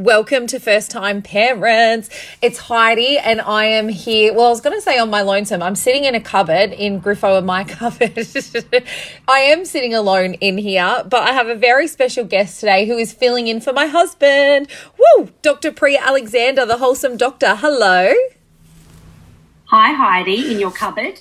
Welcome to First Time Parents. It's Heidi, and I am here. Well, I was going to say on my lonesome. I'm sitting in a cupboard in Griffo and my cupboard. I am sitting alone in here, but I have a very special guest today who is filling in for my husband. Woo! Dr. Priya Alexander, the wholesome doctor. Hello. Hi, Heidi, in your cupboard.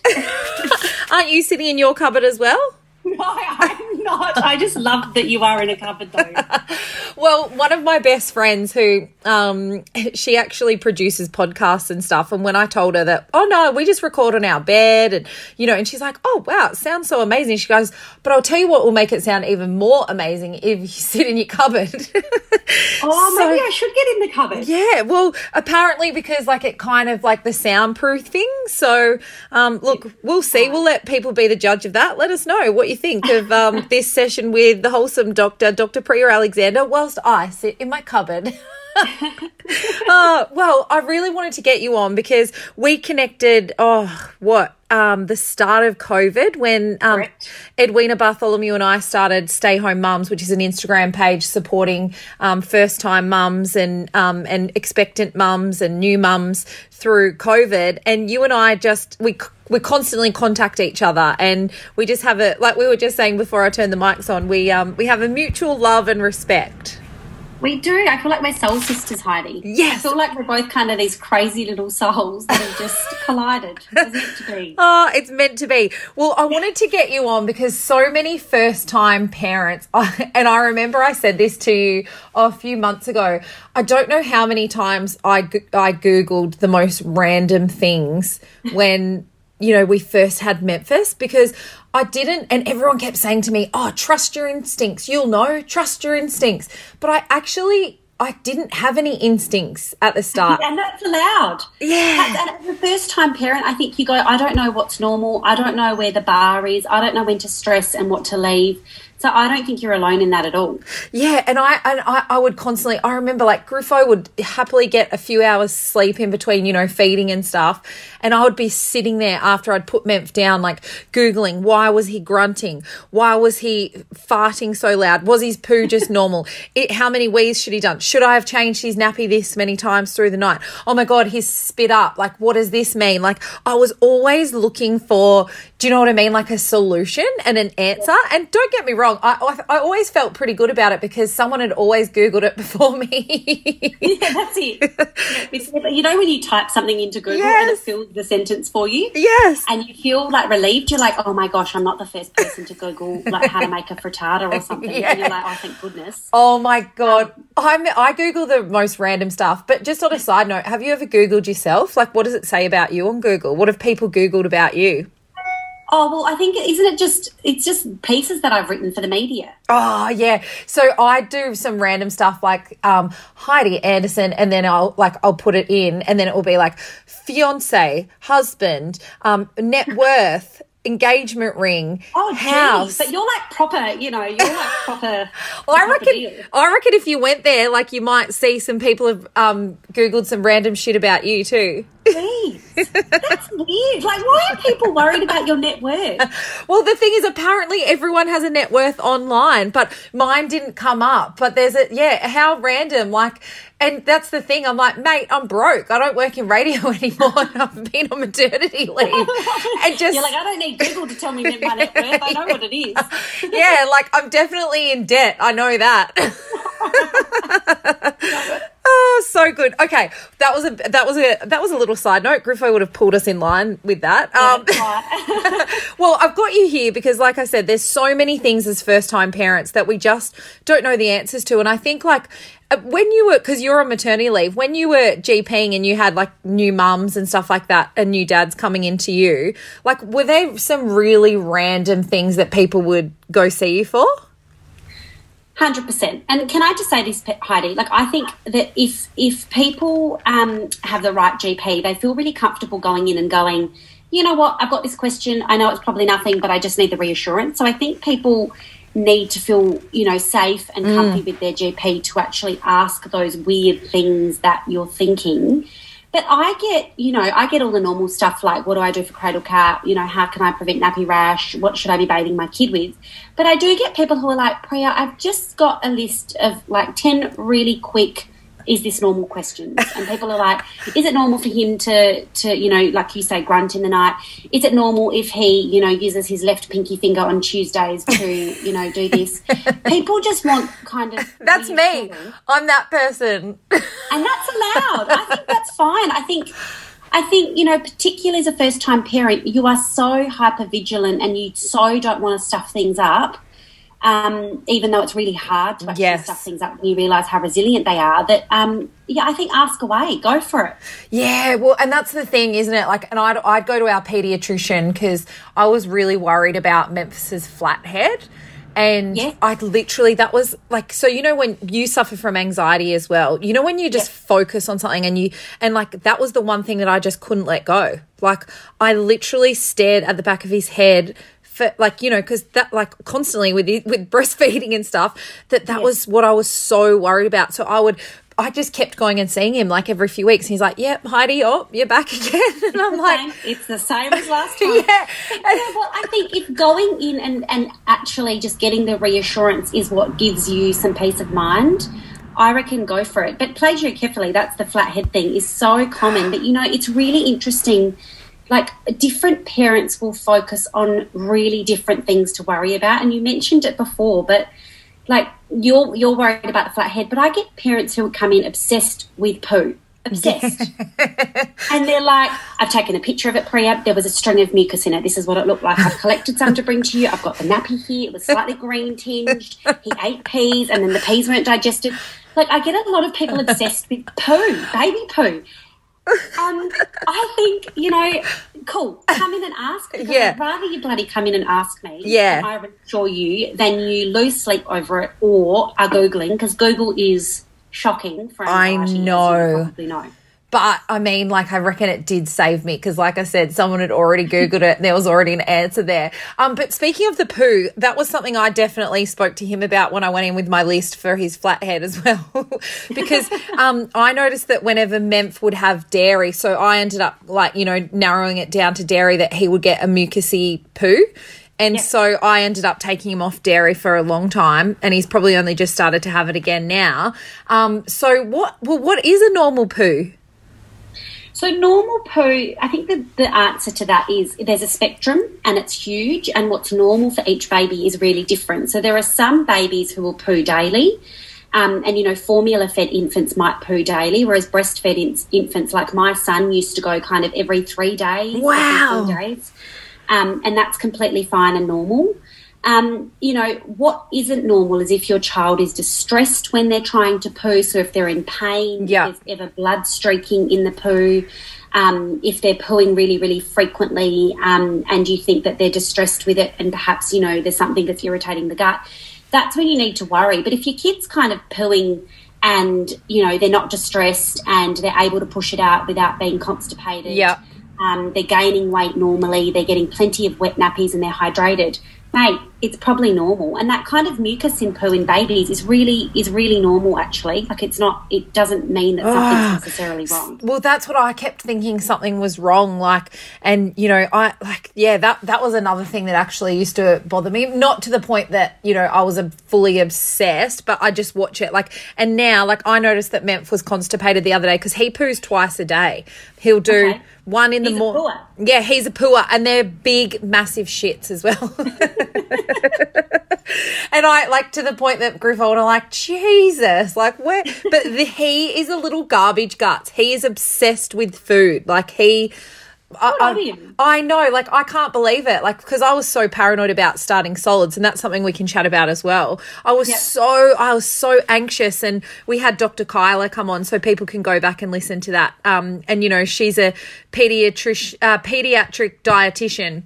Aren't you sitting in your cupboard as well? No, I'm not. I just love that you are in a cupboard, though. well, one of my best friends who um, she actually produces podcasts and stuff, and when I told her that, oh no, we just record on our bed, and you know, and she's like, oh wow, it sounds so amazing. She goes, but I'll tell you what will make it sound even more amazing if you sit in your cupboard. oh, so, maybe I should get in the cupboard. Yeah, well, apparently because like it kind of like the soundproof thing. So, um, look, we'll see. We'll let people be the judge of that. Let us know what you think of um, this session with the wholesome doctor, Dr. Priya Alexander, whilst I sit in my cupboard. uh, well, I really wanted to get you on because we connected, oh, what, um, the start of COVID when um, Edwina Bartholomew and I started Stay Home Mums, which is an Instagram page supporting um, first time mums and um, and expectant mums and new mums through COVID. And you and I just we we constantly contact each other, and we just have a like we were just saying before I turned the mics on. We um we have a mutual love and respect. We do. I feel like we're soul sisters, Heidi. Yes. I feel like we're both kind of these crazy little souls that have just collided. It's meant to be. Oh, it's meant to be. Well, I wanted to get you on because so many first time parents, and I remember I said this to you a few months ago. I don't know how many times I, I Googled the most random things when you know, we first had Memphis because I didn't, and everyone kept saying to me, Oh, trust your instincts. You'll know, trust your instincts. But I actually, I didn't have any instincts at the start. And that's allowed. Yeah. And as a first time parent, I think you go, I don't know what's normal. I don't know where the bar is. I don't know when to stress and what to leave. So I don't think you're alone in that at all. Yeah, and I and I, I would constantly. I remember like Griffo would happily get a few hours sleep in between, you know, feeding and stuff, and I would be sitting there after I'd put Memph down, like googling why was he grunting, why was he farting so loud, was his poo just normal, it, how many wees should he done, should I have changed his nappy this many times through the night? Oh my god, he's spit up. Like, what does this mean? Like, I was always looking for, do you know what I mean, like a solution and an answer. And don't get me wrong wrong. I, I, I always felt pretty good about it because someone had always Googled it before me. yeah, that's it. you know when you type something into Google yes. and it fills the sentence for you? Yes. And you feel like relieved. You're like, oh my gosh, I'm not the first person to Google like how to make a frittata or something. Yeah. And you're like, oh, thank goodness. Oh my God. Um, I'm, I Google the most random stuff. But just on a side note, have you ever Googled yourself? Like, what does it say about you on Google? What have people Googled about you? Oh well, I think isn't it just it's just pieces that I've written for the media. Oh yeah, so I do some random stuff like um, Heidi Anderson, and then I'll like I'll put it in, and then it will be like fiance, husband, um, net worth, engagement ring, oh, house. But you're like proper, you know, you're like proper. well, I reckon, deal. I reckon if you went there, like you might see some people have um, googled some random shit about you too. Please, that's weird. Like, why are people worried about your net worth? Well, the thing is, apparently everyone has a net worth online, but mine didn't come up. But there's a yeah, how random, like. And that's the thing. I'm like, mate, I'm broke. I don't work in radio anymore. I've been on maternity leave. And just you're like, I don't need Google to tell me my net worth. I know what it is. yeah, like I'm definitely in debt. I know that. Oh, so good. Okay, that was a that was a that was a little side note. Griffo would have pulled us in line with that. Um, well, I've got you here because, like I said, there's so many things as first time parents that we just don't know the answers to, and I think like uh, when you were because you're on maternity leave when you were gping and you had like new mums and stuff like that and new dads coming into you like were there some really random things that people would go see you for Hundred percent. And can I just say this, Heidi? Like, I think that if if people um, have the right GP, they feel really comfortable going in and going, you know what, I've got this question. I know it's probably nothing, but I just need the reassurance. So I think people need to feel, you know, safe and comfy mm. with their GP to actually ask those weird things that you're thinking but I get, you know, I get all the normal stuff like what do I do for cradle cap? You know, how can I prevent nappy rash? What should I be bathing my kid with? But I do get people who are like, Priya, I've just got a list of like 10 really quick is this normal questions? And people are like is it normal for him to to you know like you say grunt in the night? Is it normal if he you know uses his left pinky finger on tuesdays to you know do this? People just want kind of that's me. i'm that person. And that's allowed. I think that's fine. I think I think, you know, particularly as a first time parent, you are so hyper vigilant and you so don't want to stuff things up um, even though it's really hard to actually yes. stuff things up when you realise how resilient they are, that, um, yeah, I think ask away, go for it. Yeah, well, and that's the thing, isn't it? Like, and I'd, I'd go to our paediatrician because I was really worried about Memphis's flat head. And yeah. I literally, that was like, so you know, when you suffer from anxiety as well, you know, when you just yeah. focus on something and you, and like, that was the one thing that I just couldn't let go. Like, I literally stared at the back of his head for like you know because that like constantly with with breastfeeding and stuff that that was what I was so worried about. So I would I just kept going and seeing him like every few weeks. He's like, "Yep, Heidi, oh, you're back again." And I'm like, same. "It's the same as last time." yeah. Well, I think if going in and and actually just getting the reassurance is what gives you some peace of mind. I reckon go for it. But play your carefully. That's the flathead thing is so common. But you know, it's really interesting like different parents will focus on really different things to worry about and you mentioned it before but like you're you're worried about the flat head but i get parents who come in obsessed with poo obsessed. And they're like i've taken a picture of it pre-up there was a string of mucus in it. This is what it looked like. I've collected some to bring to you. I've got the nappy here. It was slightly green tinged. He ate peas and then the peas weren't digested. Like i get a lot of people obsessed with poo baby poo um, I think you know, cool. Come in and ask. Yeah. I'd rather you bloody come in and ask me. Yeah. I assure you, than you lose sleep over it or are googling because Google is shocking for anxiety. I know. probably know. But I mean, like, I reckon it did save me because, like I said, someone had already Googled it and there was already an answer there. Um, but speaking of the poo, that was something I definitely spoke to him about when I went in with my list for his flathead as well. because um, I noticed that whenever Memph would have dairy, so I ended up, like, you know, narrowing it down to dairy, that he would get a mucusy poo. And yep. so I ended up taking him off dairy for a long time, and he's probably only just started to have it again now. Um, so what? Well, what is a normal poo? So normal poo, I think the, the answer to that is there's a spectrum and it's huge and what's normal for each baby is really different. So there are some babies who will poo daily. Um, and you know, formula fed infants might poo daily, whereas breastfed in- infants, like my son, used to go kind of every three days. Wow. days. Um, and that's completely fine and normal. Um, you know, what isn't normal is if your child is distressed when they're trying to poo. So if they're in pain, yeah. if there's ever blood streaking in the poo, um, if they're pooing really, really frequently, um, and you think that they're distressed with it, and perhaps you know there's something that's irritating the gut, that's when you need to worry. But if your kid's kind of pooing and you know they're not distressed and they're able to push it out without being constipated, yeah. Um, they're gaining weight normally, they're getting plenty of wet nappies, and they're hydrated mate, it's probably normal. And that kind of mucus in poo in babies is really is really normal actually. Like it's not it doesn't mean that something's ah, necessarily wrong. Well, that's what I kept thinking something was wrong like and you know, I like yeah, that that was another thing that actually used to bother me. Not to the point that, you know, I was a fully obsessed, but I just watch it like and now like I noticed that Memph was constipated the other day cuz he poos twice a day. He'll do okay. one in he's the morning. Yeah, he's a pooer and they're big massive shits as well. and I like to the point that Griffon are like, Jesus, like where? But the, he is a little garbage guts. He is obsessed with food. Like he. I, I, I, know, like I can't believe it, like because I was so paranoid about starting solids, and that's something we can chat about as well. I was yep. so I was so anxious, and we had Dr. Kyla come on, so people can go back and listen to that. Um, and you know she's a pediatric uh, pediatric dietitian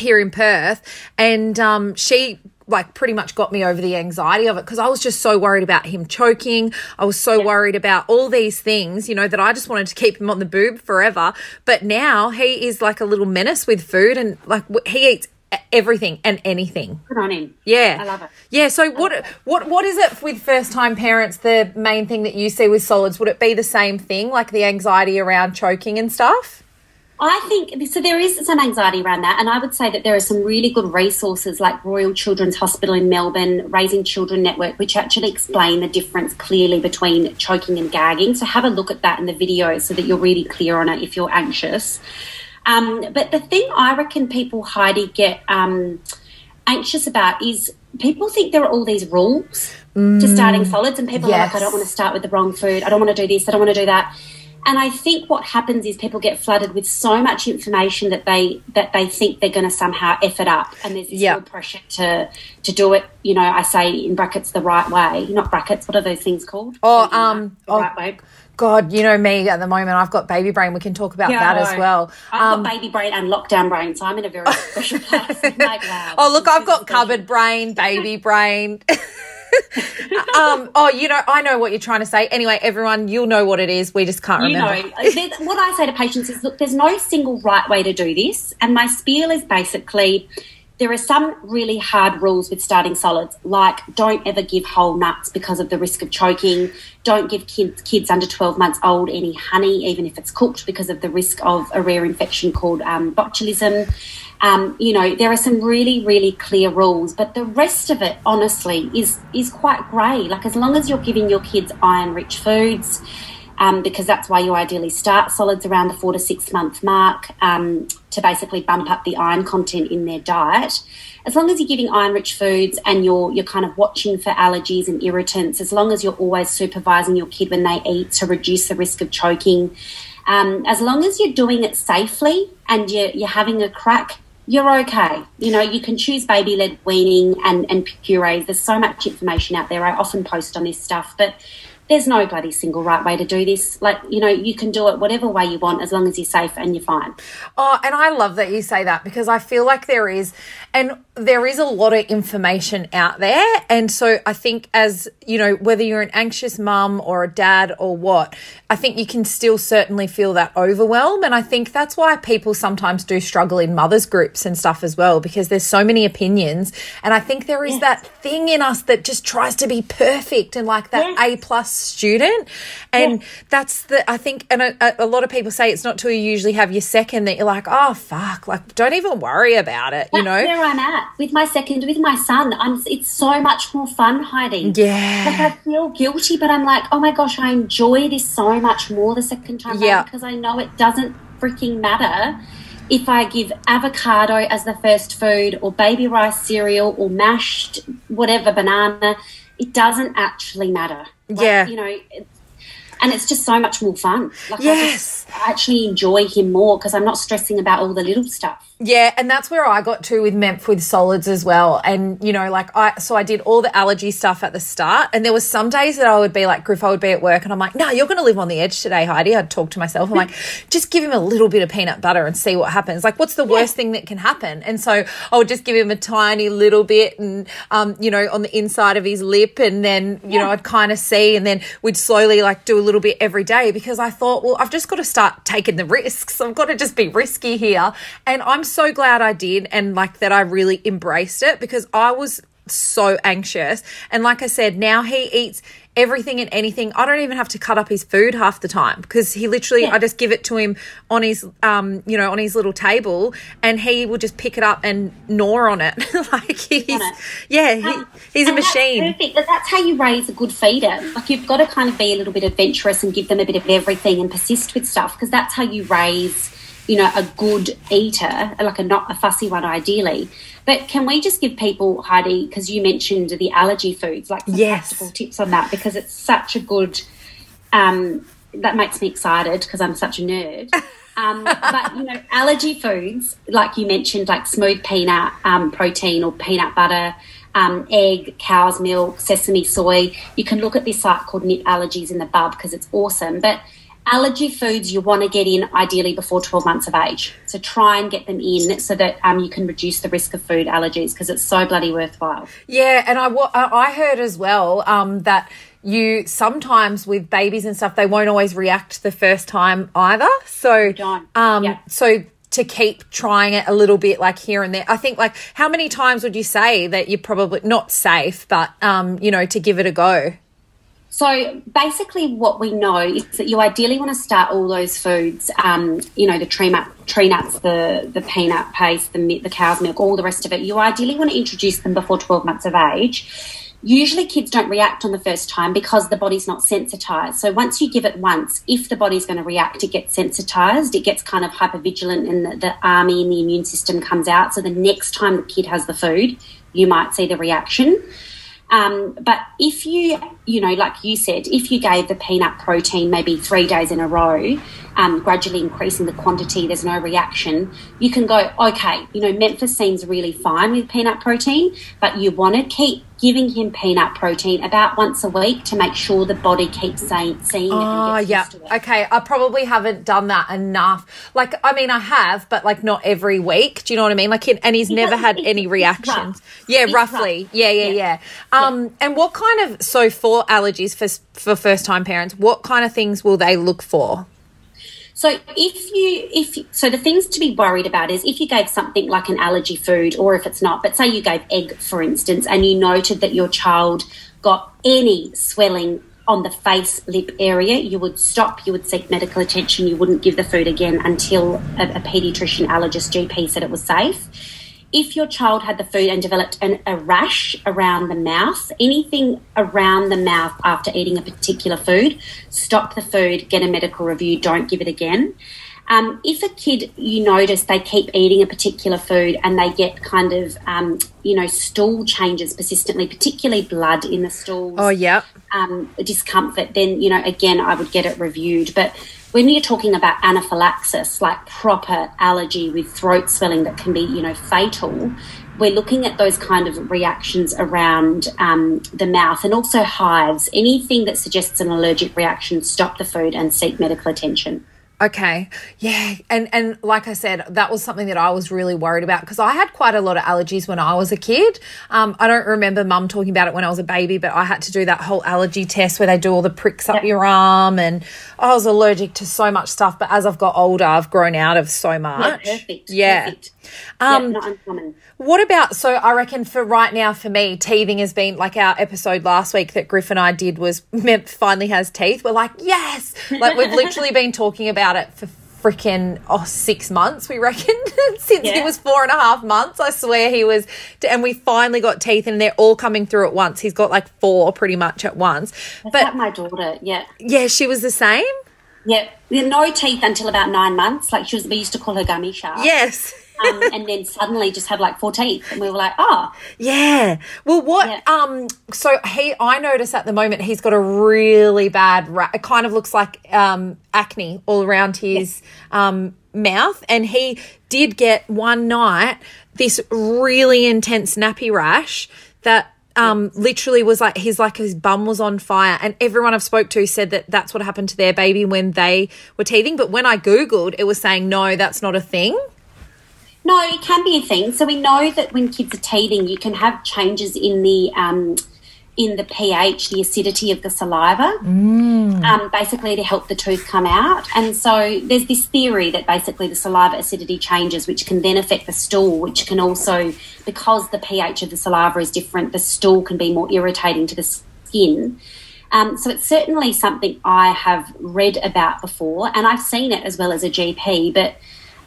here in Perth, and um, she like pretty much got me over the anxiety of it because I was just so worried about him choking. I was so yeah. worried about all these things, you know, that I just wanted to keep him on the boob forever. But now he is like a little menace with food and like he eats everything and anything. Good on him. Yeah. I love it. Yeah, so what what what is it with first time parents the main thing that you see with solids? Would it be the same thing like the anxiety around choking and stuff? I think so. There is some anxiety around that, and I would say that there are some really good resources like Royal Children's Hospital in Melbourne, Raising Children Network, which actually explain the difference clearly between choking and gagging. So have a look at that in the video so that you're really clear on it if you're anxious. Um, but the thing I reckon people, Heidi, get um, anxious about is people think there are all these rules mm, to starting solids, and people yes. are like, I don't want to start with the wrong food. I don't want to do this. I don't want to do that and I think what happens is people get flooded with so much information that they that they think they're going to somehow f it up, and there's this yep. real pressure to to do it. You know, I say in brackets the right way, not brackets. What are those things called? Oh, um, the oh, right way. God, you know me at the moment. I've got baby brain. We can talk about yeah, that as well. I've um, got baby brain and lockdown brain, so I'm in a very special place. like, wow, oh, look, I've got cupboard brain, baby brain. um, oh, you know, I know what you're trying to say. Anyway, everyone, you'll know what it is. We just can't you remember. Know, what I say to patients is, look, there's no single right way to do this, and my spiel is basically there are some really hard rules with starting solids, like don't ever give whole nuts because of the risk of choking. Don't give kids, kids under 12 months old any honey, even if it's cooked, because of the risk of a rare infection called um, botulism. Um, you know, there are some really, really clear rules, but the rest of it, honestly, is is quite grey. Like as long as you're giving your kids iron-rich foods, um, because that's why you ideally start solids around the four to six month mark um, to basically bump up the iron content in their diet. As long as you're giving iron-rich foods and you're you're kind of watching for allergies and irritants, as long as you're always supervising your kid when they eat to reduce the risk of choking, um, as long as you're doing it safely and you're, you're having a crack you're okay. You know, you can choose baby led weaning and, and purees. There's so much information out there. I often post on this stuff, but there's no bloody single right way to do this. Like, you know, you can do it whatever way you want as long as you're safe and you're fine. Oh, and I love that you say that because I feel like there is, and there is a lot of information out there. And so I think, as you know, whether you're an anxious mum or a dad or what, I think you can still certainly feel that overwhelm. And I think that's why people sometimes do struggle in mothers' groups and stuff as well because there's so many opinions. And I think there is yes. that thing in us that just tries to be perfect and like that yes. A plus student. And yeah. that's the, I think, and a, a, lot of people say it's not till you usually have your second that you're like, oh, fuck, like, don't even worry about it, you know? Where I'm at with my second, with my son. I'm, it's so much more fun, Heidi. Yeah. Like, I feel guilty, but I'm like, oh my gosh, I enjoy this so much more the second time yeah. because I know it doesn't freaking matter if I give avocado as the first food or baby rice cereal or mashed whatever banana, it doesn't actually matter. Like, yeah. You know, and it's just so much more fun. Like yes. I, just, I actually enjoy him more because I'm not stressing about all the little stuff. Yeah, and that's where I got to with Memph with solids as well. And you know, like I so I did all the allergy stuff at the start, and there was some days that I would be like, Griff, I would be at work, and I'm like, No, you're going to live on the edge today, Heidi. I'd talk to myself. I'm like, just give him a little bit of peanut butter and see what happens. Like, what's the yeah. worst thing that can happen? And so I would just give him a tiny little bit, and um, you know, on the inside of his lip, and then you yeah. know, I'd kind of see, and then we'd slowly like do a little bit every day because I thought, well, I've just got to start taking the risks. I've got to just be risky here, and I'm so glad I did and like that I really embraced it because I was so anxious. And like I said, now he eats everything and anything. I don't even have to cut up his food half the time because he literally, yeah. I just give it to him on his, um, you know, on his little table, and he will just pick it up and gnaw on it. like he's, it. yeah, he, um, he's a machine. Perfect. That's how you raise a good feeder. Like you've got to kind of be a little bit adventurous and give them a bit of everything and persist with stuff because that's how you raise you know, a good eater, like a not a fussy one, ideally. But can we just give people, Heidi, because you mentioned the allergy foods, like yes. practical tips on that, because it's such a good. Um, that makes me excited because I'm such a nerd. Um, but you know, allergy foods, like you mentioned, like smooth peanut um, protein or peanut butter, um, egg, cow's milk, sesame, soy. You can look at this site called Nip Allergies in the Bub because it's awesome. But allergy foods you want to get in ideally before 12 months of age. So try and get them in so that um, you can reduce the risk of food allergies because it's so bloody worthwhile. Yeah, and I, I heard as well um, that you sometimes with babies and stuff they won't always react the first time either. So um, yeah. so to keep trying it a little bit like here and there. I think like how many times would you say that you're probably not safe, but um, you know, to give it a go? So basically, what we know is that you ideally want to start all those foods. Um, you know, the tree, nut, tree nuts, the the peanut paste, the the cow's milk, all the rest of it. You ideally want to introduce them before twelve months of age. Usually, kids don't react on the first time because the body's not sensitized. So once you give it once, if the body's going to react, it gets sensitized. It gets kind of hypervigilant, and the, the army and the immune system comes out. So the next time the kid has the food, you might see the reaction. Um, but if you, you know, like you said, if you gave the peanut protein maybe three days in a row, um, gradually increasing the quantity, there's no reaction, you can go, okay, you know, Memphis seems really fine with peanut protein, but you want to keep giving him peanut protein about once a week to make sure the body keeps saying, seeing oh, it. Oh, yeah. Okay. I probably haven't done that enough. Like, I mean, I have, but like not every week. Do you know what I mean? Like, and he's never had any reactions. Yeah, It's roughly. rough. Yeah, yeah, yeah. Yeah. Um, and what kind of, so for allergies for, for first time parents, what kind of things will they look for? So if you if so the things to be worried about is if you gave something like an allergy food or if it's not, but say you gave egg for instance and you noted that your child got any swelling on the face lip area, you would stop, you would seek medical attention, you wouldn't give the food again until a, a paediatrician allergist GP said it was safe if your child had the food and developed an, a rash around the mouth, anything around the mouth after eating a particular food, stop the food, get a medical review, don't give it again. Um, if a kid you notice they keep eating a particular food and they get kind of um, you know stool changes persistently, particularly blood in the stools, Oh, yeah. um, discomfort, then you know again I would get it reviewed. But when you're talking about anaphylaxis, like proper allergy with throat swelling that can be you know fatal, we're looking at those kind of reactions around um, the mouth and also hives. Anything that suggests an allergic reaction, stop the food and seek medical attention. Okay. Yeah. And and like I said, that was something that I was really worried about because I had quite a lot of allergies when I was a kid. Um, I don't remember mum talking about it when I was a baby, but I had to do that whole allergy test where they do all the pricks up Yep. your arm and I was allergic to so much stuff. But as I've got older, I've grown out of so much. perfect. Yeah. Perfect. Um, yeah. What about so I reckon for right now for me, teething has been like our episode last week that Griff and I did was Memph finally has teeth. We're like, yes. Like we've literally been talking about it for freaking oh six months, we reckon. Since he was four and a half months. I swear he was and we finally got teeth and they're all coming through at once. He's got like four pretty much at once. But But my daughter, yeah. yeah, she was the same. Yeah, yeah, no teeth until about nine months. Like she was, we used to call her gummy shark. Yes. Um, and then suddenly just had like four teeth, and we were like, oh, Yeah. Well, what? Yeah. Um. So he, I notice at the moment he's got a really bad. Ra- it kind of looks like um acne all around his um mouth, and he did get one night this really intense nappy rash that. Um, literally was like his like his bum was on fire, and everyone I've spoke to said that that's what happened to their baby when they were teething. But when I googled, it was saying no, that's not a thing. No, it can be a thing. So we know that when kids are teething, you can have changes in the um, in the pH, the acidity of the saliva, um, basically to help the tooth come out. And so there's this theory that basically the saliva acidity changes, which can then affect the stool, which can also, because the pH of the saliva is different, the stool can be more irritating to the skin. Um, so it's certainly something I have read about before, and I've seen it as well as a GP. But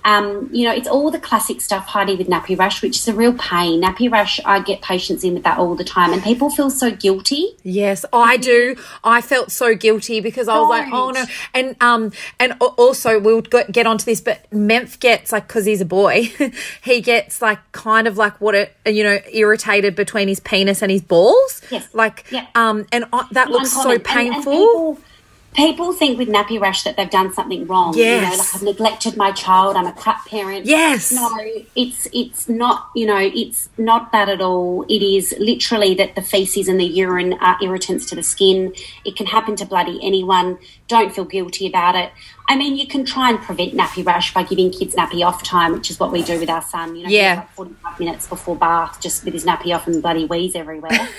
um, you know, it's all the classic stuff, Heidi, with nappy rash, which is a real pain. Nappy rash, I get patients in with that all the time, and people feel so guilty. Yes, I do. I felt so guilty because I was like, oh no, and um, and also we'll get onto this, but Memph gets like because he's a boy, he gets like kind of like what it you know irritated between his penis and his balls. Yes. like Yeah. um, and I, that looks so Uncommon. And- and painful. people, people think with nappy rash that they've done something wrong. You know, Yes. like I've neglected my child. I'm a crap parent. Yes. No, it's it's not. You know, it's not that at all. It is literally that the feces and the urine are irritants to the skin. It can happen to bloody anyone. Don't feel guilty about it. I mean, you can try and prevent nappy rash by giving kids nappy off time, which is what we do with our son. You know, Yeah. like 45 minutes before bath, just with his nappy off and bloody wheeze everywhere.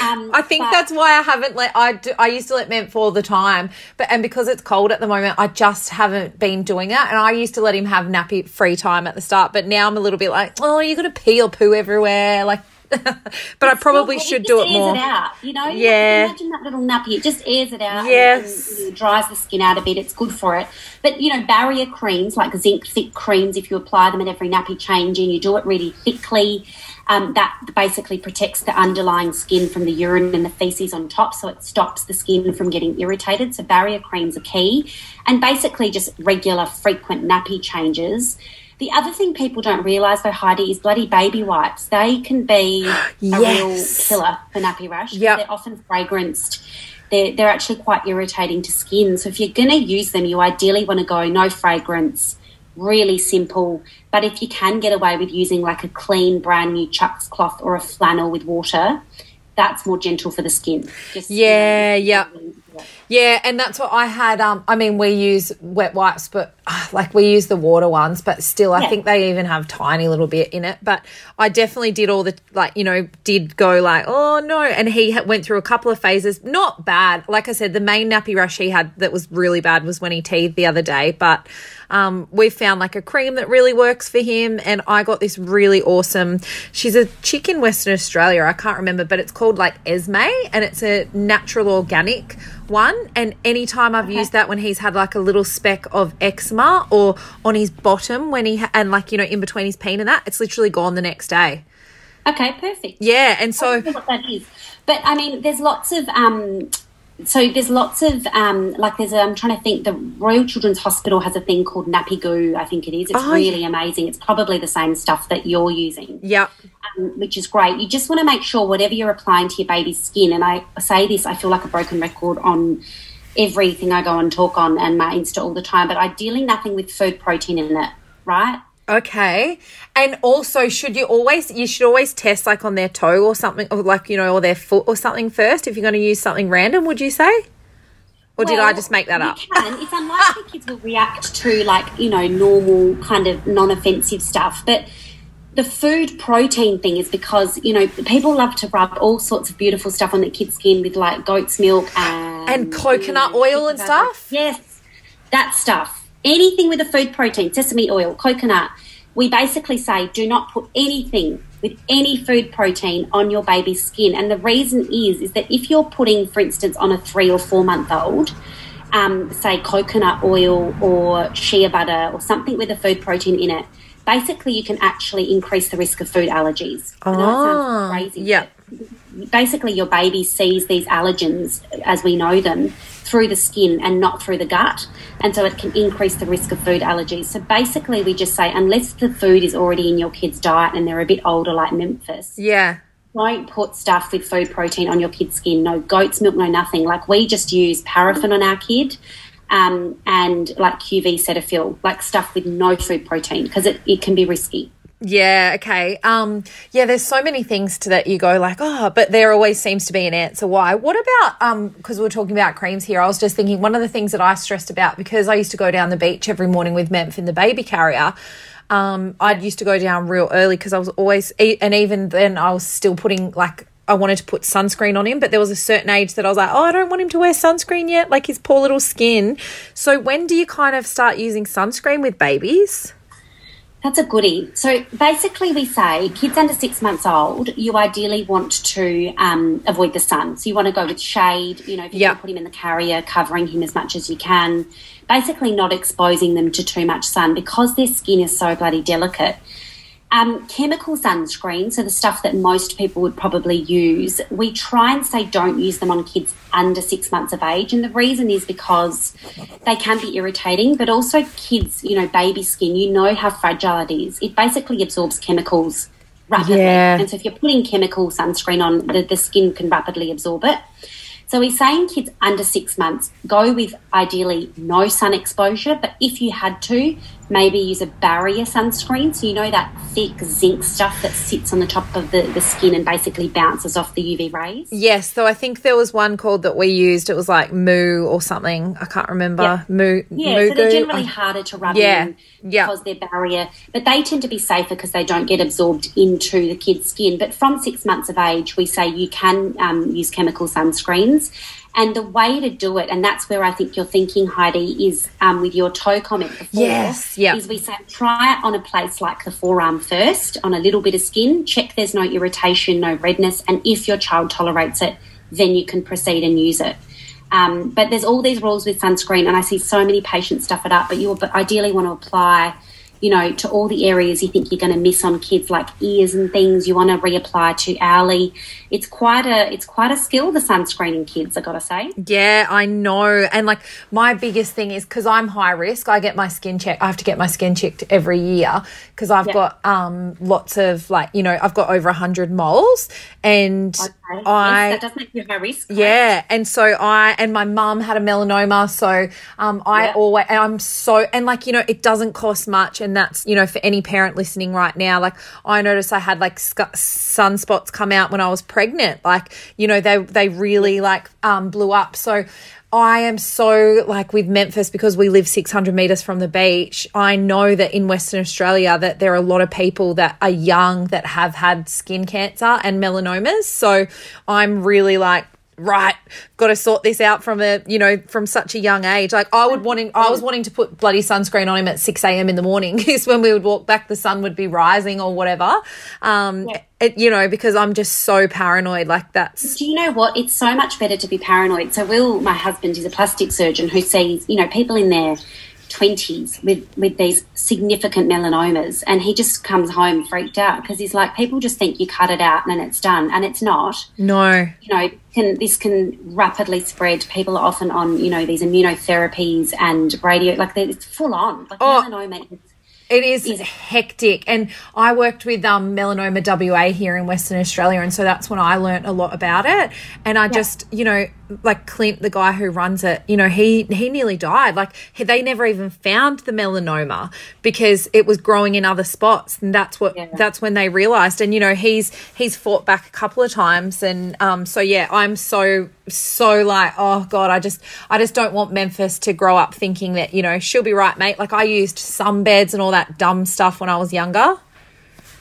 Um, I think but- that's why I haven't let I do, I used to let Memph all the time, but and because it's cold at the moment, I just haven't been doing it. And I used to let him have nappy free time at the start, but now I'm a little bit like, oh, you got to pee or poo everywhere. Like but I probably should just do it more. It out, you know. Yeah. Imagine that little nappy. It just airs it out. Yes. And, dries the skin out a bit. It's good for it. But you know, barrier creams like zinc thick creams, if you apply them at every nappy change and you do it really thickly, um, that basically protects the underlying skin from the urine and the feces on top, so it stops the skin from getting irritated. So barrier creams are key, and basically just regular, frequent nappy changes. The other thing people don't realise though, Heidi, is bloody baby wipes. They can be a Yes. real killer for nappy rash. Yep. They're often fragranced. They're, they're actually quite irritating to skin. So if you're going to use them, you ideally want to go no fragrance, really simple. But if you can get away with using like a clean, brand new chucks cloth or a flannel with water, that's more gentle for the skin. Just, you know, Yeah, yeah. Yeah, and that's what I had. Um, I mean, we use wet wipes, but uh, like we use the water ones, but still, I Yeah. think they even have tiny little bit in it. But I definitely did all the like, you know, did go like, oh no, and he ha- went through a couple of phases. Not bad, like I said, the main nappy rash he had that was really bad was when he teethed the other day. But um, we found like a cream that really works for him, and I got this really awesome. She's a chick in Western Australia. I can't remember, but it's called like Esme, and it's a natural organic one. And anytime I've used that when he's had like a little speck of eczema or on his bottom when he ha- and like you know in between his peen and that, it's literally gone the next day. Okay, perfect. Yeah, and so I don't know what that is. But I mean, there's lots of um, so there's lots of um, like there's a, I'm trying to think. The Royal Children's Hospital has a thing called Nappy Goo. I think it is. It's Oh, really amazing. It's probably the same stuff that you're using. yeah, um, which is great. You just want to make sure whatever you're applying to your baby's skin, and I say this, I feel like a broken record on everything I go and talk on and my Insta all the time, but ideally nothing with food protein in it, right? Okay. And also, should you always you should always test like on their toe or something, or like you know, or their foot or something first if you're going to use something random. Would you say? Or did I just make that you up? Can. It's unlikely kids will react to like you know normal kind of non-offensive stuff, but the food protein thing is because you know people love to rub all sorts of beautiful stuff on their kids' skin with like goat's milk and And coconut oil and stuff? Yes, that stuff. Anything with a food protein, sesame oil, coconut. We basically say do not put anything with any food protein on your baby's skin. And the reason is is that if you're putting, for instance, on a three or four month old, um, say coconut oil or shea butter or something with a food protein in it, basically you can actually increase the risk of food allergies. Oh, crazy. yeah. Basically, your baby sees these allergens as we know them through the skin and not through the gut, and so it can increase the risk of food allergies. So basically, we just say unless the food is already in your kid's diet and they're a bit older, like Memphis, Yeah. don't put stuff with food protein on your kid's skin. No goat's milk, no nothing. Like we just use paraffin on our kid um, and like QV Cetaphil, like stuff with no food protein because it, it can be risky. Yeah, okay. Um, yeah, there's so many things to that you go like, oh, but there always seems to be an answer why. What about um because we are talking about creams here, I was just thinking one of the things that I stressed about because I used to go down the beach every morning with Memph in the baby carrier. Um, I used to go down real early because I was always, and even then I was still putting like I wanted to put sunscreen on him, but there was a certain age that I was like, oh, I don't want him to wear sunscreen yet, like his poor little skin. So when do you kind of start using sunscreen with babies? That's a goodie. So basically, we say kids under six months old, you ideally want to um, avoid the sun. So you want to go with shade. You know, if you can put him in the carrier, covering him as much as you can. Basically, not exposing them to too much sun because their skin is so bloody delicate. Um, chemical sunscreen, so the stuff that most people would probably use, we try and say don't use them on kids under six months of age. And the reason is because they can be irritating, but also kids, you know, baby skin, you know how fragile it is. It basically absorbs chemicals rapidly. Yeah. And so if you're putting chemical sunscreen on, the, the skin can rapidly absorb it. So we're saying kids under six months go with ideally no sun exposure, but if you had to, maybe use a barrier sunscreen. So you know that thick zinc stuff that sits on the top of the, the skin and basically bounces off the UV rays. Yes, so I think there was one called that we used. It was like Moo or something. I can't remember. Moo. Yeah, so they're generally I- harder to rub Yeah, in yeah. because they're barrier, but they tend to be safer because they don't get absorbed into the kid's skin. But from six months of age, we say you can um, use chemical sunscreens. And the way to do it, and that's where I think you're thinking, Heidi, is um, with your toe comment before. Yes, yeah. Is we say try it on a place like the forearm first, on a little bit of skin. Check there's no irritation, no redness, and if your child tolerates it, then you can proceed and use it. Um, but there's all these rules with sunscreen, and I see so many patients stuff it up. But you will ideally want to apply you know, to all the areas you think you're going to miss on kids, like ears and things. You want to reapply to hourly. It's quite a it's quite a skill the sunscreening kids. I got to say. Yeah, I know. And like my biggest thing is because I'm high risk. I get my skin checked. I have to get my skin checked every year because I've yeah. got um lots of like you know I've got over a hundred moles and okay. I yes, that does make you high risk. Right? Yeah, and so I and my mum had a melanoma, so um I yeah. always and I'm so and like you know it doesn't cost much and and that's you know for any parent listening right now like i noticed i had like sunspots come out when i was pregnant like you know they they really like um blew up so I am so like with Memphis because we live 600 meters from the beach. I know that in Western Australia that there are a lot of people that are young that have had skin cancer and melanomas. So I'm really like right got to sort this out from a you know from such a young age. Like i would wanting i was wanting to put bloody sunscreen on him at 6 a.m in the morning is when we would walk back the sun would be rising or whatever. Um yeah. it, you know because i'm just so paranoid like that's do you know what? It's so much better to be paranoid. So will my husband is a plastic surgeon who sees you know people in there 20s with, with these significant melanomas. And he just comes home freaked out because he's like, people just think you cut it out and it's done. And it's not. No. You know, can, this can rapidly spread. People are often on, you know, these immunotherapies and radio, like it's full on. Like oh. melanoma it is, is hectic. And I worked with um, Melanoma WA here in Western Australia. And so that's when I learned a lot about it. And I yeah. just, you know, like Clint, the guy who runs it, you know, he he nearly died. Like they never even found the melanoma because it was growing in other spots, and that's what yeah. that's when they realized. And you know, he's he's fought back a couple of times, and um, so yeah, I'm so so like, oh god, I just I just don't want Memphis to grow up thinking that you know she'll be right, mate. Like I used sunbeds and all that dumb stuff when I was younger.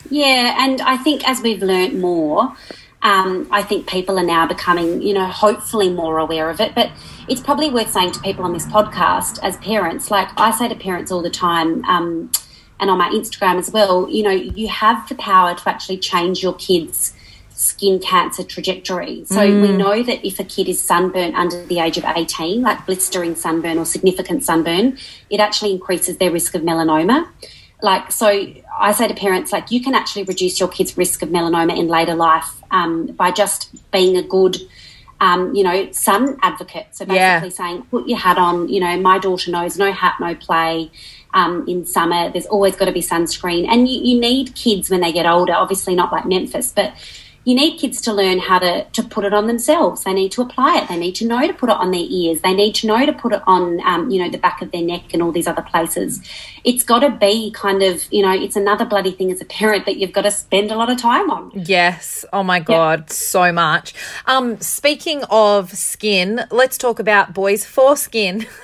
Yeah, and I think as we've learnt more um, I think people are now becoming, you know, hopefully more aware of it. But it's probably worth saying to people on this podcast as parents, like I say to parents all the time, um, and on my Instagram as well, you know, you have the power to actually change your kids' skin cancer trajectory. So mm. we know that if a kid is sunburnt under the age of 18, like blistering sunburn or significant sunburn, it actually increases their risk of melanoma like so i say to parents like you can actually reduce your kids risk of melanoma in later life um, by just being a good um, you know sun advocate so basically yeah. saying put your hat on you know my daughter knows no hat no play um, in summer there's always got to be sunscreen and you, you need kids when they get older obviously not like memphis but you need kids to learn how to, to put it on themselves. They need to apply it. They need to know to put it on their ears. They need to know to put it on, um, you know, the back of their neck and all these other places. It's got to be kind of, you know, it's another bloody thing as a parent that you've got to spend a lot of time on. Yes. Oh my God, yep. so much. Um, speaking of skin, let's talk about boys' foreskin.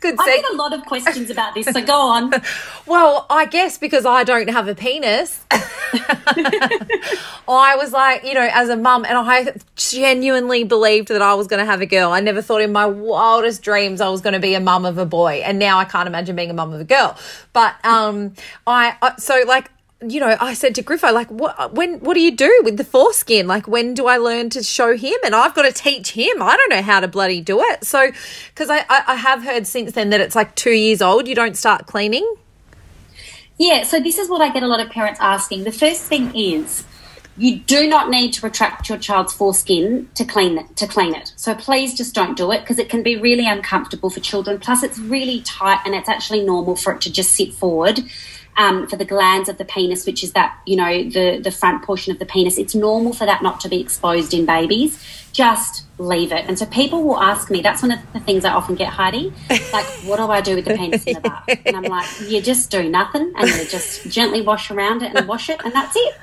Good. I get a lot of questions about this, so go on. well, I guess because I don't have a penis. I was like, you know, as a mum, and I genuinely believed that I was going to have a girl. I never thought in my wildest dreams I was going to be a mum of a boy, and now I can't imagine being a mum of a girl. But um, I so like you know, I said to Griffo, like, what, when, what do you do with the foreskin? Like, when do I learn to show him? And I've got to teach him. I don't know how to bloody do it. So, because I, I, I have heard since then that it's like two years old, you don't start cleaning. Yeah, so this is what I get a lot of parents asking. The first thing is you do not need to retract your child's foreskin to clean it to clean it. So please just don't do it because it can be really uncomfortable for children. Plus it's really tight and it's actually normal for it to just sit forward. Um, for the glands of the penis, which is that, you know, the, the front portion of the penis, it's normal for that not to be exposed in babies. Just leave it. And so people will ask me, that's one of the things I often get, Heidi, like, what do I do with the penis in the bath? And I'm like, you just do nothing and you just gently wash around it and wash it and that's it.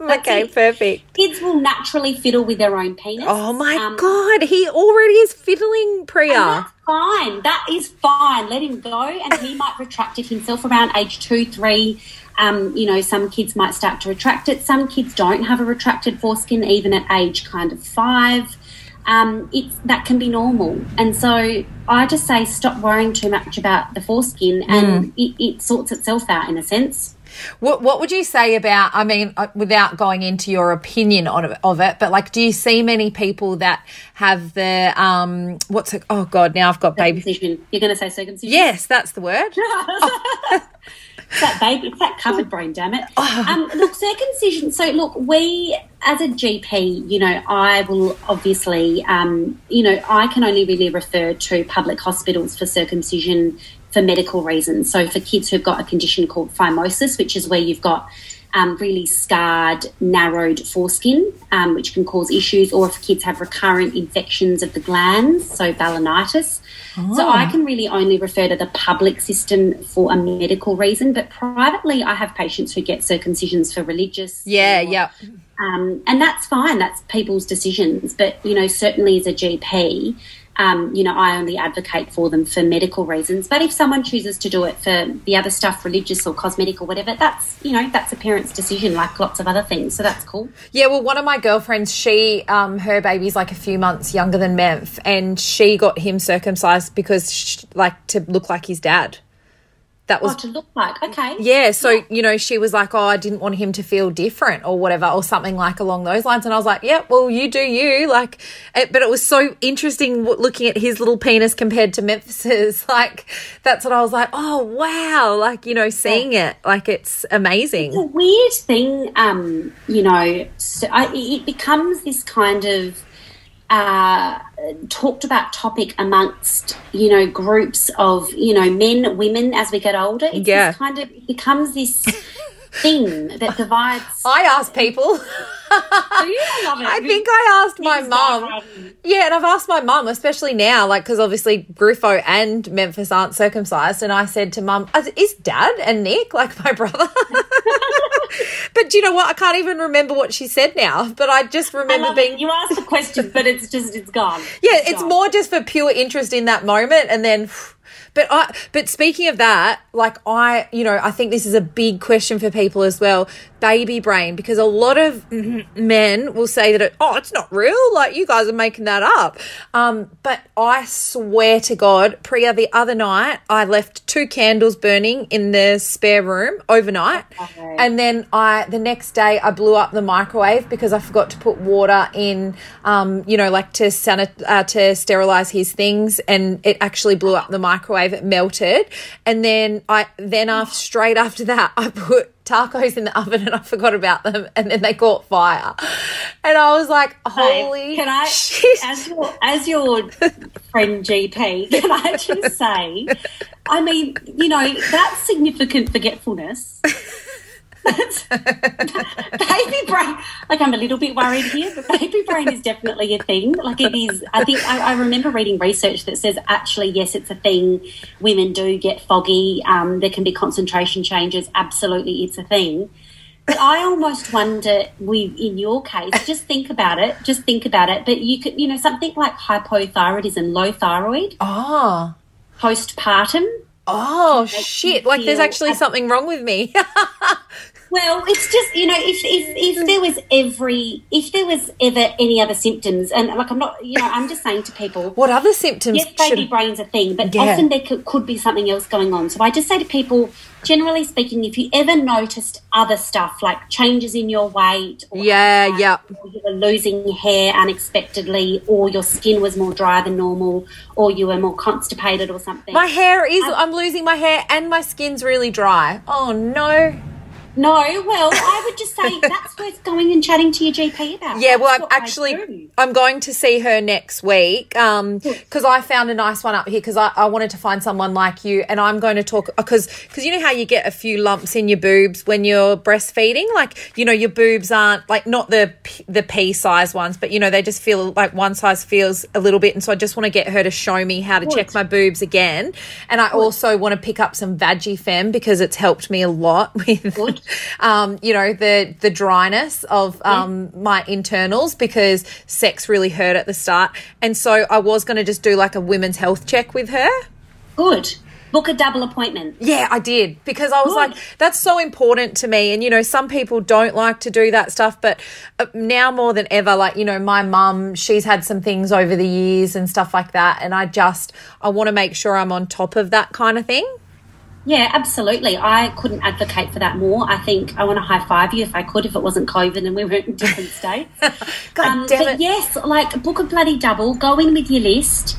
Okay, it. perfect. Kids will naturally fiddle with their own penis. Oh my Um, god, he already is fiddling Priya. that's fine. That is fine. Let him go, and he might retract it himself around age two, three. Um, you know, some kids might start to retract it. Some kids don't have a retracted foreskin, even at age kind of five. Um, it's that can be normal, and so I just say stop worrying too much about the foreskin, and it, it sorts itself out in a sense. What What would you say about? I mean, uh, without going into your opinion on of it, but like, do you see many people that have the um, what's it? Oh God, now I've got baby. You're going to say circumcision? Yes, that's the word. That baby, it's that COVID brain, damn it. Um, look, circumcision. So, look, we as a GP, you know, I will obviously, um, you know, I can only really refer to public hospitals for circumcision for medical reasons. So, for kids who've got a condition called phimosis, which is where you've got um, really scarred, narrowed foreskin, um, which can cause issues, or if kids have recurrent infections of the glands, so balanitis. So I can really only refer to the public system for a medical reason, but privately, I have patients who get circumcisions for religious. Yeah, yeah. Um, and that's fine. That's people's decisions. But you know, certainly as a GP, um, you know, I only advocate for them for medical reasons. But if someone chooses to do it for the other stuff, religious or cosmetic or whatever, that's you know, that's a parent's decision, like lots of other things. So that's cool. Yeah, well, one of my girlfriends, she, um, her baby's like a few months younger than Memph, and she got him circumcised because, sh like, to look like his dad. That was Oh, to look like okay. Yeah, so you know, she was like, "Oh, I didn't want him to feel different or whatever, or something like along those lines." And I was like, "Yeah, well, you do you." Like, it, but it was so interesting looking at his little penis compared to Memphis's. Like, that's what I was like, "Oh, wow!" Like, you know, seeing it, like, it's amazing. It's a weird thing, um, you know. So I, it becomes this kind of uh, talked about topic amongst you know groups of you know men, women as we get older. It Yeah. kind of becomes this thing that divides. I ask people. I love it. I think I asked my mum. dive right in. Yeah, and I've asked my mum, especially now, like, because obviously Gruffo and Memphis aren't circumcised. And I said to mum, is dad and Nick, like my brother? but do you know what? I can't even remember what she said now, but I just remember love being. it. You asked the question, but it's just it's gone. Yeah, it's gone. more just for pure interest in that moment, and then. But I, but speaking of that, like I, you know, I think this is a big question for people as well. Baby brain, because a lot of men will say that, it, oh, it's not real. Like you guys are making that up. Um, but I swear to God, Priya, the other night I left two candles burning in the spare room overnight, Okay. and then I the next day I blew up the microwave because I forgot to put water in, um, you know, like to sanit- uh, to sterilize his things, and it actually blew up the microwave. It melted, and then I then after straight after that I put tacos in the oven and I forgot about them, and then they caught fire, and I was like, holy can I, shit. as your as your friend GP, can I just say, I mean, you know, that's significant forgetfulness. Baby brain. Like I'm a little bit worried here, but baby brain is definitely a thing. Like it is. I think I, I remember reading research that says actually, yes, it's a thing. Women do get foggy. Um, there can be concentration changes. Absolutely, it's a thing. But I almost wonder, we in your case, just think about it. Just think about it. But you could, you know, something like hypothyroidism, low thyroid, oh. postpartum. Oh shit! Like there's actually ab- something wrong with me. Well, it's just you know, if if if mm. there was every if there was ever any other symptoms, and like I'm not, you know, I'm just saying to people, what other symptoms yes, baby should? brain's a thing, but Yeah. often there could, could be something else going on. So I just say to people, generally speaking, if you ever noticed other stuff like changes in your weight, or Yeah, yeah. or you were losing hair unexpectedly, or your skin was more dry than normal, or you were more constipated or something. My hair is. I'm losing my hair, and my skin's really dry. Oh no. No, well, I would just say that's worth going and chatting to your GP about. Yeah, well, I'm actually. I'm going to see her next week um because I found a nice one up here because I, I wanted to find someone like you and I'm going to talk because because you know how you get a few lumps in your boobs when you're breastfeeding like you know your boobs aren't like not the p- the pea size ones but you know they just feel like one size feels a little bit and so I just want to get her to show me how to check my boobs again and I also want to pick up some Vagifem because it's helped me a lot with Good. Um, you know, the the dryness of um, yeah. my internals because sex really hurt at the start, and so I was going to just do like a women's health check with her. Good book a double appointment. Yeah, I did because I was Good. like, that's so important to me. And, you know, some people don't like to do that stuff, but uh, now more than ever, like, you know, my mum, she's had some things over the years and stuff like that. And I just, I want to make sure I'm on top of that kind of thing. Yeah, absolutely. I couldn't advocate for that more. I think I want to high five you if I could, if it wasn't COVID and we were in different states. God um, damn it. yes, like book a bloody double, go in with your list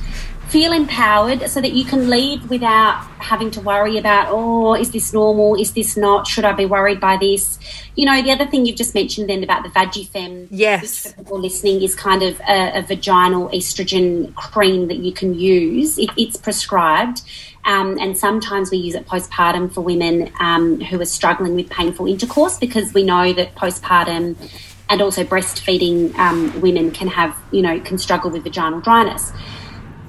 feel empowered so that you can leave without having to worry about, oh, is this normal? Is this not? Should I be worried by this? You know, the other thing you've just mentioned then about the Vagifem, yes. which for people listening is kind of a, a vaginal estrogen cream that you can use. It, it's prescribed. Um, and sometimes we use it postpartum for women um, who are struggling with painful intercourse because we know that postpartum and also breastfeeding um, women can have, you know, can struggle with vaginal dryness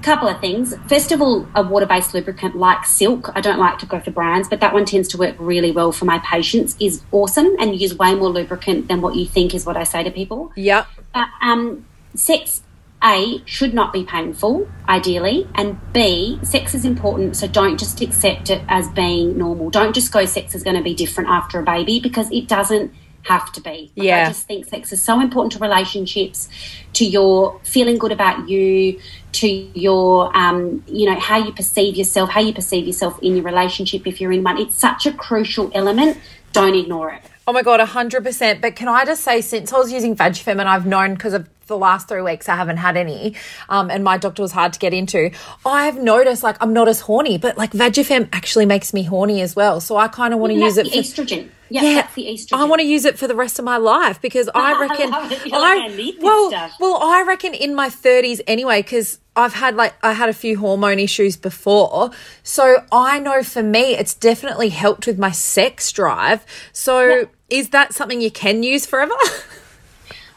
couple of things. First of all, a water based lubricant like Sylk, I don't like to go for brands, but that one tends to work really well for my patients, is awesome and use way more lubricant than what you think, is what I say to people. Yeah. But um, sex, A, should not be painful, ideally, and B, sex is important, so don't just accept it as being normal. Don't just go, sex is going to be different after a baby because it doesn't have to be. Like, yeah. I just think sex is so important to relationships, to your feeling good about you, to your, um, you know, how you perceive yourself, how you perceive yourself in your relationship if you're in one. It's such a crucial element. Don't ignore it. Oh my God, 100%. But can I just say, since I was using Vagifem and I've known because of the last three weeks I haven't had any, um, and my doctor was hard to get into. I've noticed like I'm not as horny, but like Vagifem actually makes me horny as well. So I kind of want to use it for estrogen. Yeah, yeah, that's the estrogen. I want to use it for the rest of my life because I reckon I, I well, stuff. well, I reckon in my 30s anyway because I've had like I had a few hormone issues before. So I know for me it's definitely helped with my sex drive. So yeah. is that something you can use forever?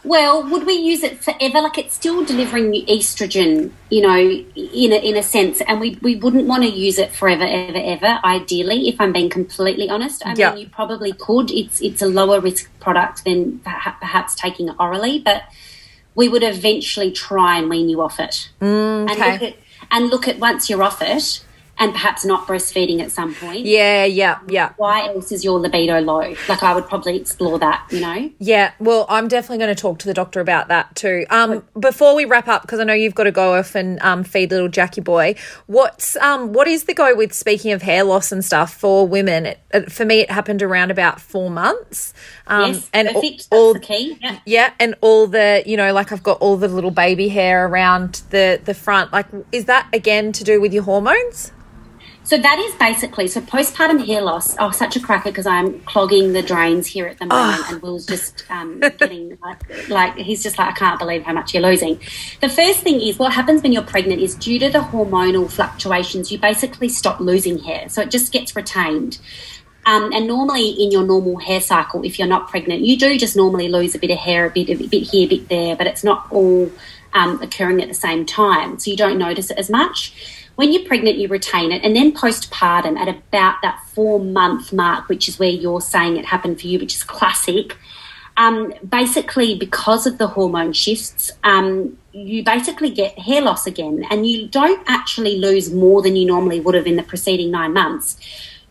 Well, would we use it forever? Like it's still delivering estrogen, you know, in a, in a sense, and we, we wouldn't want to use it forever, ever, ever. Ideally, if I'm being completely honest, I yeah. mean, you probably could. It's it's a lower risk product than perhaps taking it orally, but we would eventually try and wean you off it. Mm, okay. And look at and look at once you're off it, and perhaps not breastfeeding at some point. Yeah, yeah, yeah. Why else is your libido low? Like I would probably explore that, you know? Yeah, well, I'm definitely going to talk to the doctor about that too. Um, before we wrap up, because I know you've got to go off and um, feed little Jackie boy. What's um, what is the go with speaking of hair loss and stuff for women? It, it, for me, it happened around about four months. Um, yes, and perfect. all, That's the key. Yeah. yeah, and all the you know, like I've got all the little baby hair around the the front. Like, is that again to do with your hormones? So that is basically so postpartum hair loss. Oh, such a cracker because I'm clogging the drains here at the moment, oh. and Will's just um, getting like, like he's just like I can't believe how much you're losing. The first thing is what happens when you're pregnant is due to the hormonal fluctuations, you basically stop losing hair, so it just gets retained. Um, and normally in your normal hair cycle, if you're not pregnant, you do just normally lose a bit of hair, a bit, a bit here, a bit there, but it's not all um, occurring at the same time, so you don't notice it as much when you're pregnant, you retain it. And then postpartum, at about that four month mark, which is where you're saying it happened for you, which is classic, um, basically because of the hormone shifts, um, you basically get hair loss again. And you don't actually lose more than you normally would have in the preceding nine months.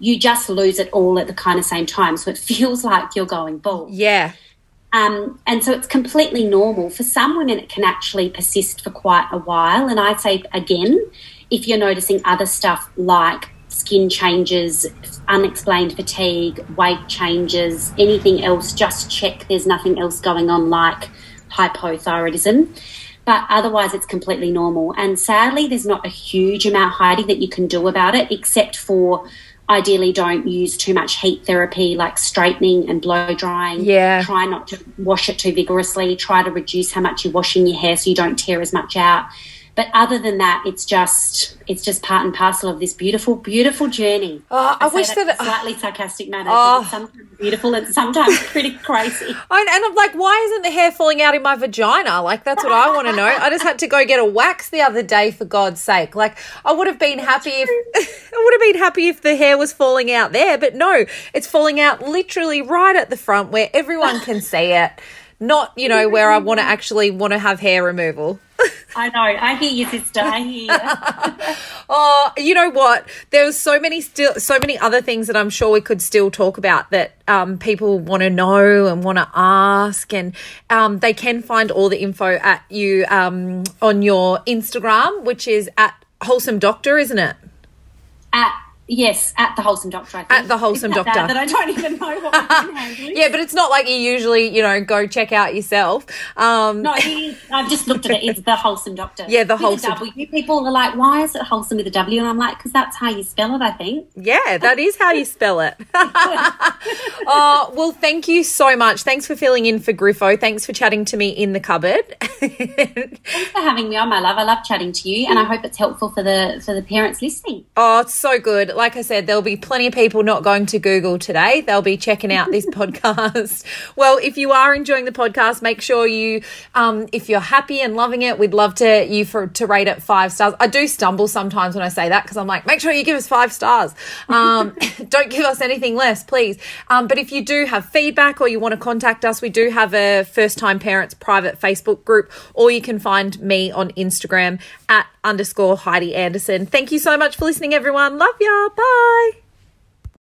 You just lose it all at the kind of same time. So it feels like you're going bald. Yeah. Um, and so it's completely normal. For some women, it can actually persist for quite a while. And I say again, if you're noticing other stuff like skin changes, unexplained fatigue, weight changes, anything else, just check there's nothing else going on like hypothyroidism. But otherwise, it's completely normal. And sadly, there's not a huge amount, Heidi, that you can do about it, except for ideally don't use too much heat therapy like straightening and blow drying. Yeah. Try not to wash it too vigorously. Try to reduce how much you're washing your hair so you don't tear as much out but other than that, it's just it's just part and parcel of this beautiful, beautiful journey. Oh, I, say wish that that- slightly sarcastic manner. Oh. It's sometimes beautiful and sometimes pretty crazy. And, and I'm like, why isn't the hair falling out in my vagina? Like, that's what I want to know. I just had to go get a wax the other day, for God's sake. Like, I would have been happy if I would have been happy if the hair was falling out there, but no, it's falling out literally right at the front where everyone can see it. Not, you know, where I want to actually want to have hair removal. I know. I hear you, sister. I hear you. Oh, you know what? There was so many still so many other things that I'm sure we could still talk about that um, people want to know and want to ask, and um, they can find all the info at you um, on your Instagram, which is at wholesome doctor, isn't it? At yes, at the wholesome doctor. I think. At the Wholesome that Doctor. bad That I don't even know what my handle is. Yeah, but it's not like you usually, you know, go check out yourself. Um, No, is. I've just looked at it. It's the wholesome doctor. Yeah, the With Wholesome- W. People are like, why is it wholesome with a W? And I'm like, because that's how you spell it. I think. Yeah, that is how you spell it. oh, well, thank you so much. Thanks for filling in for Griffo. Thanks for chatting to me in the cupboard. Thanks for having me on, my love. I love chatting to you, and I hope it's helpful for the for the parents listening. Oh, it's so good. Like I said, there'll be plenty of people not going to Google today. They'll be checking out this podcast. Well, if you are enjoying the podcast, make sure you, um, if you're happy and loving it, we'd love to you for to rate it five stars. I do stumble sometimes when I say that because I'm like, make sure you give us five stars. Um, don't give us anything less, please. Um, but if you do have feedback or you want to contact us, we do have a first time parents private Facebook group, or you can find me on Instagram at underscore Heidi Anderson. Thank you so much for listening, everyone. Love ya. Bye.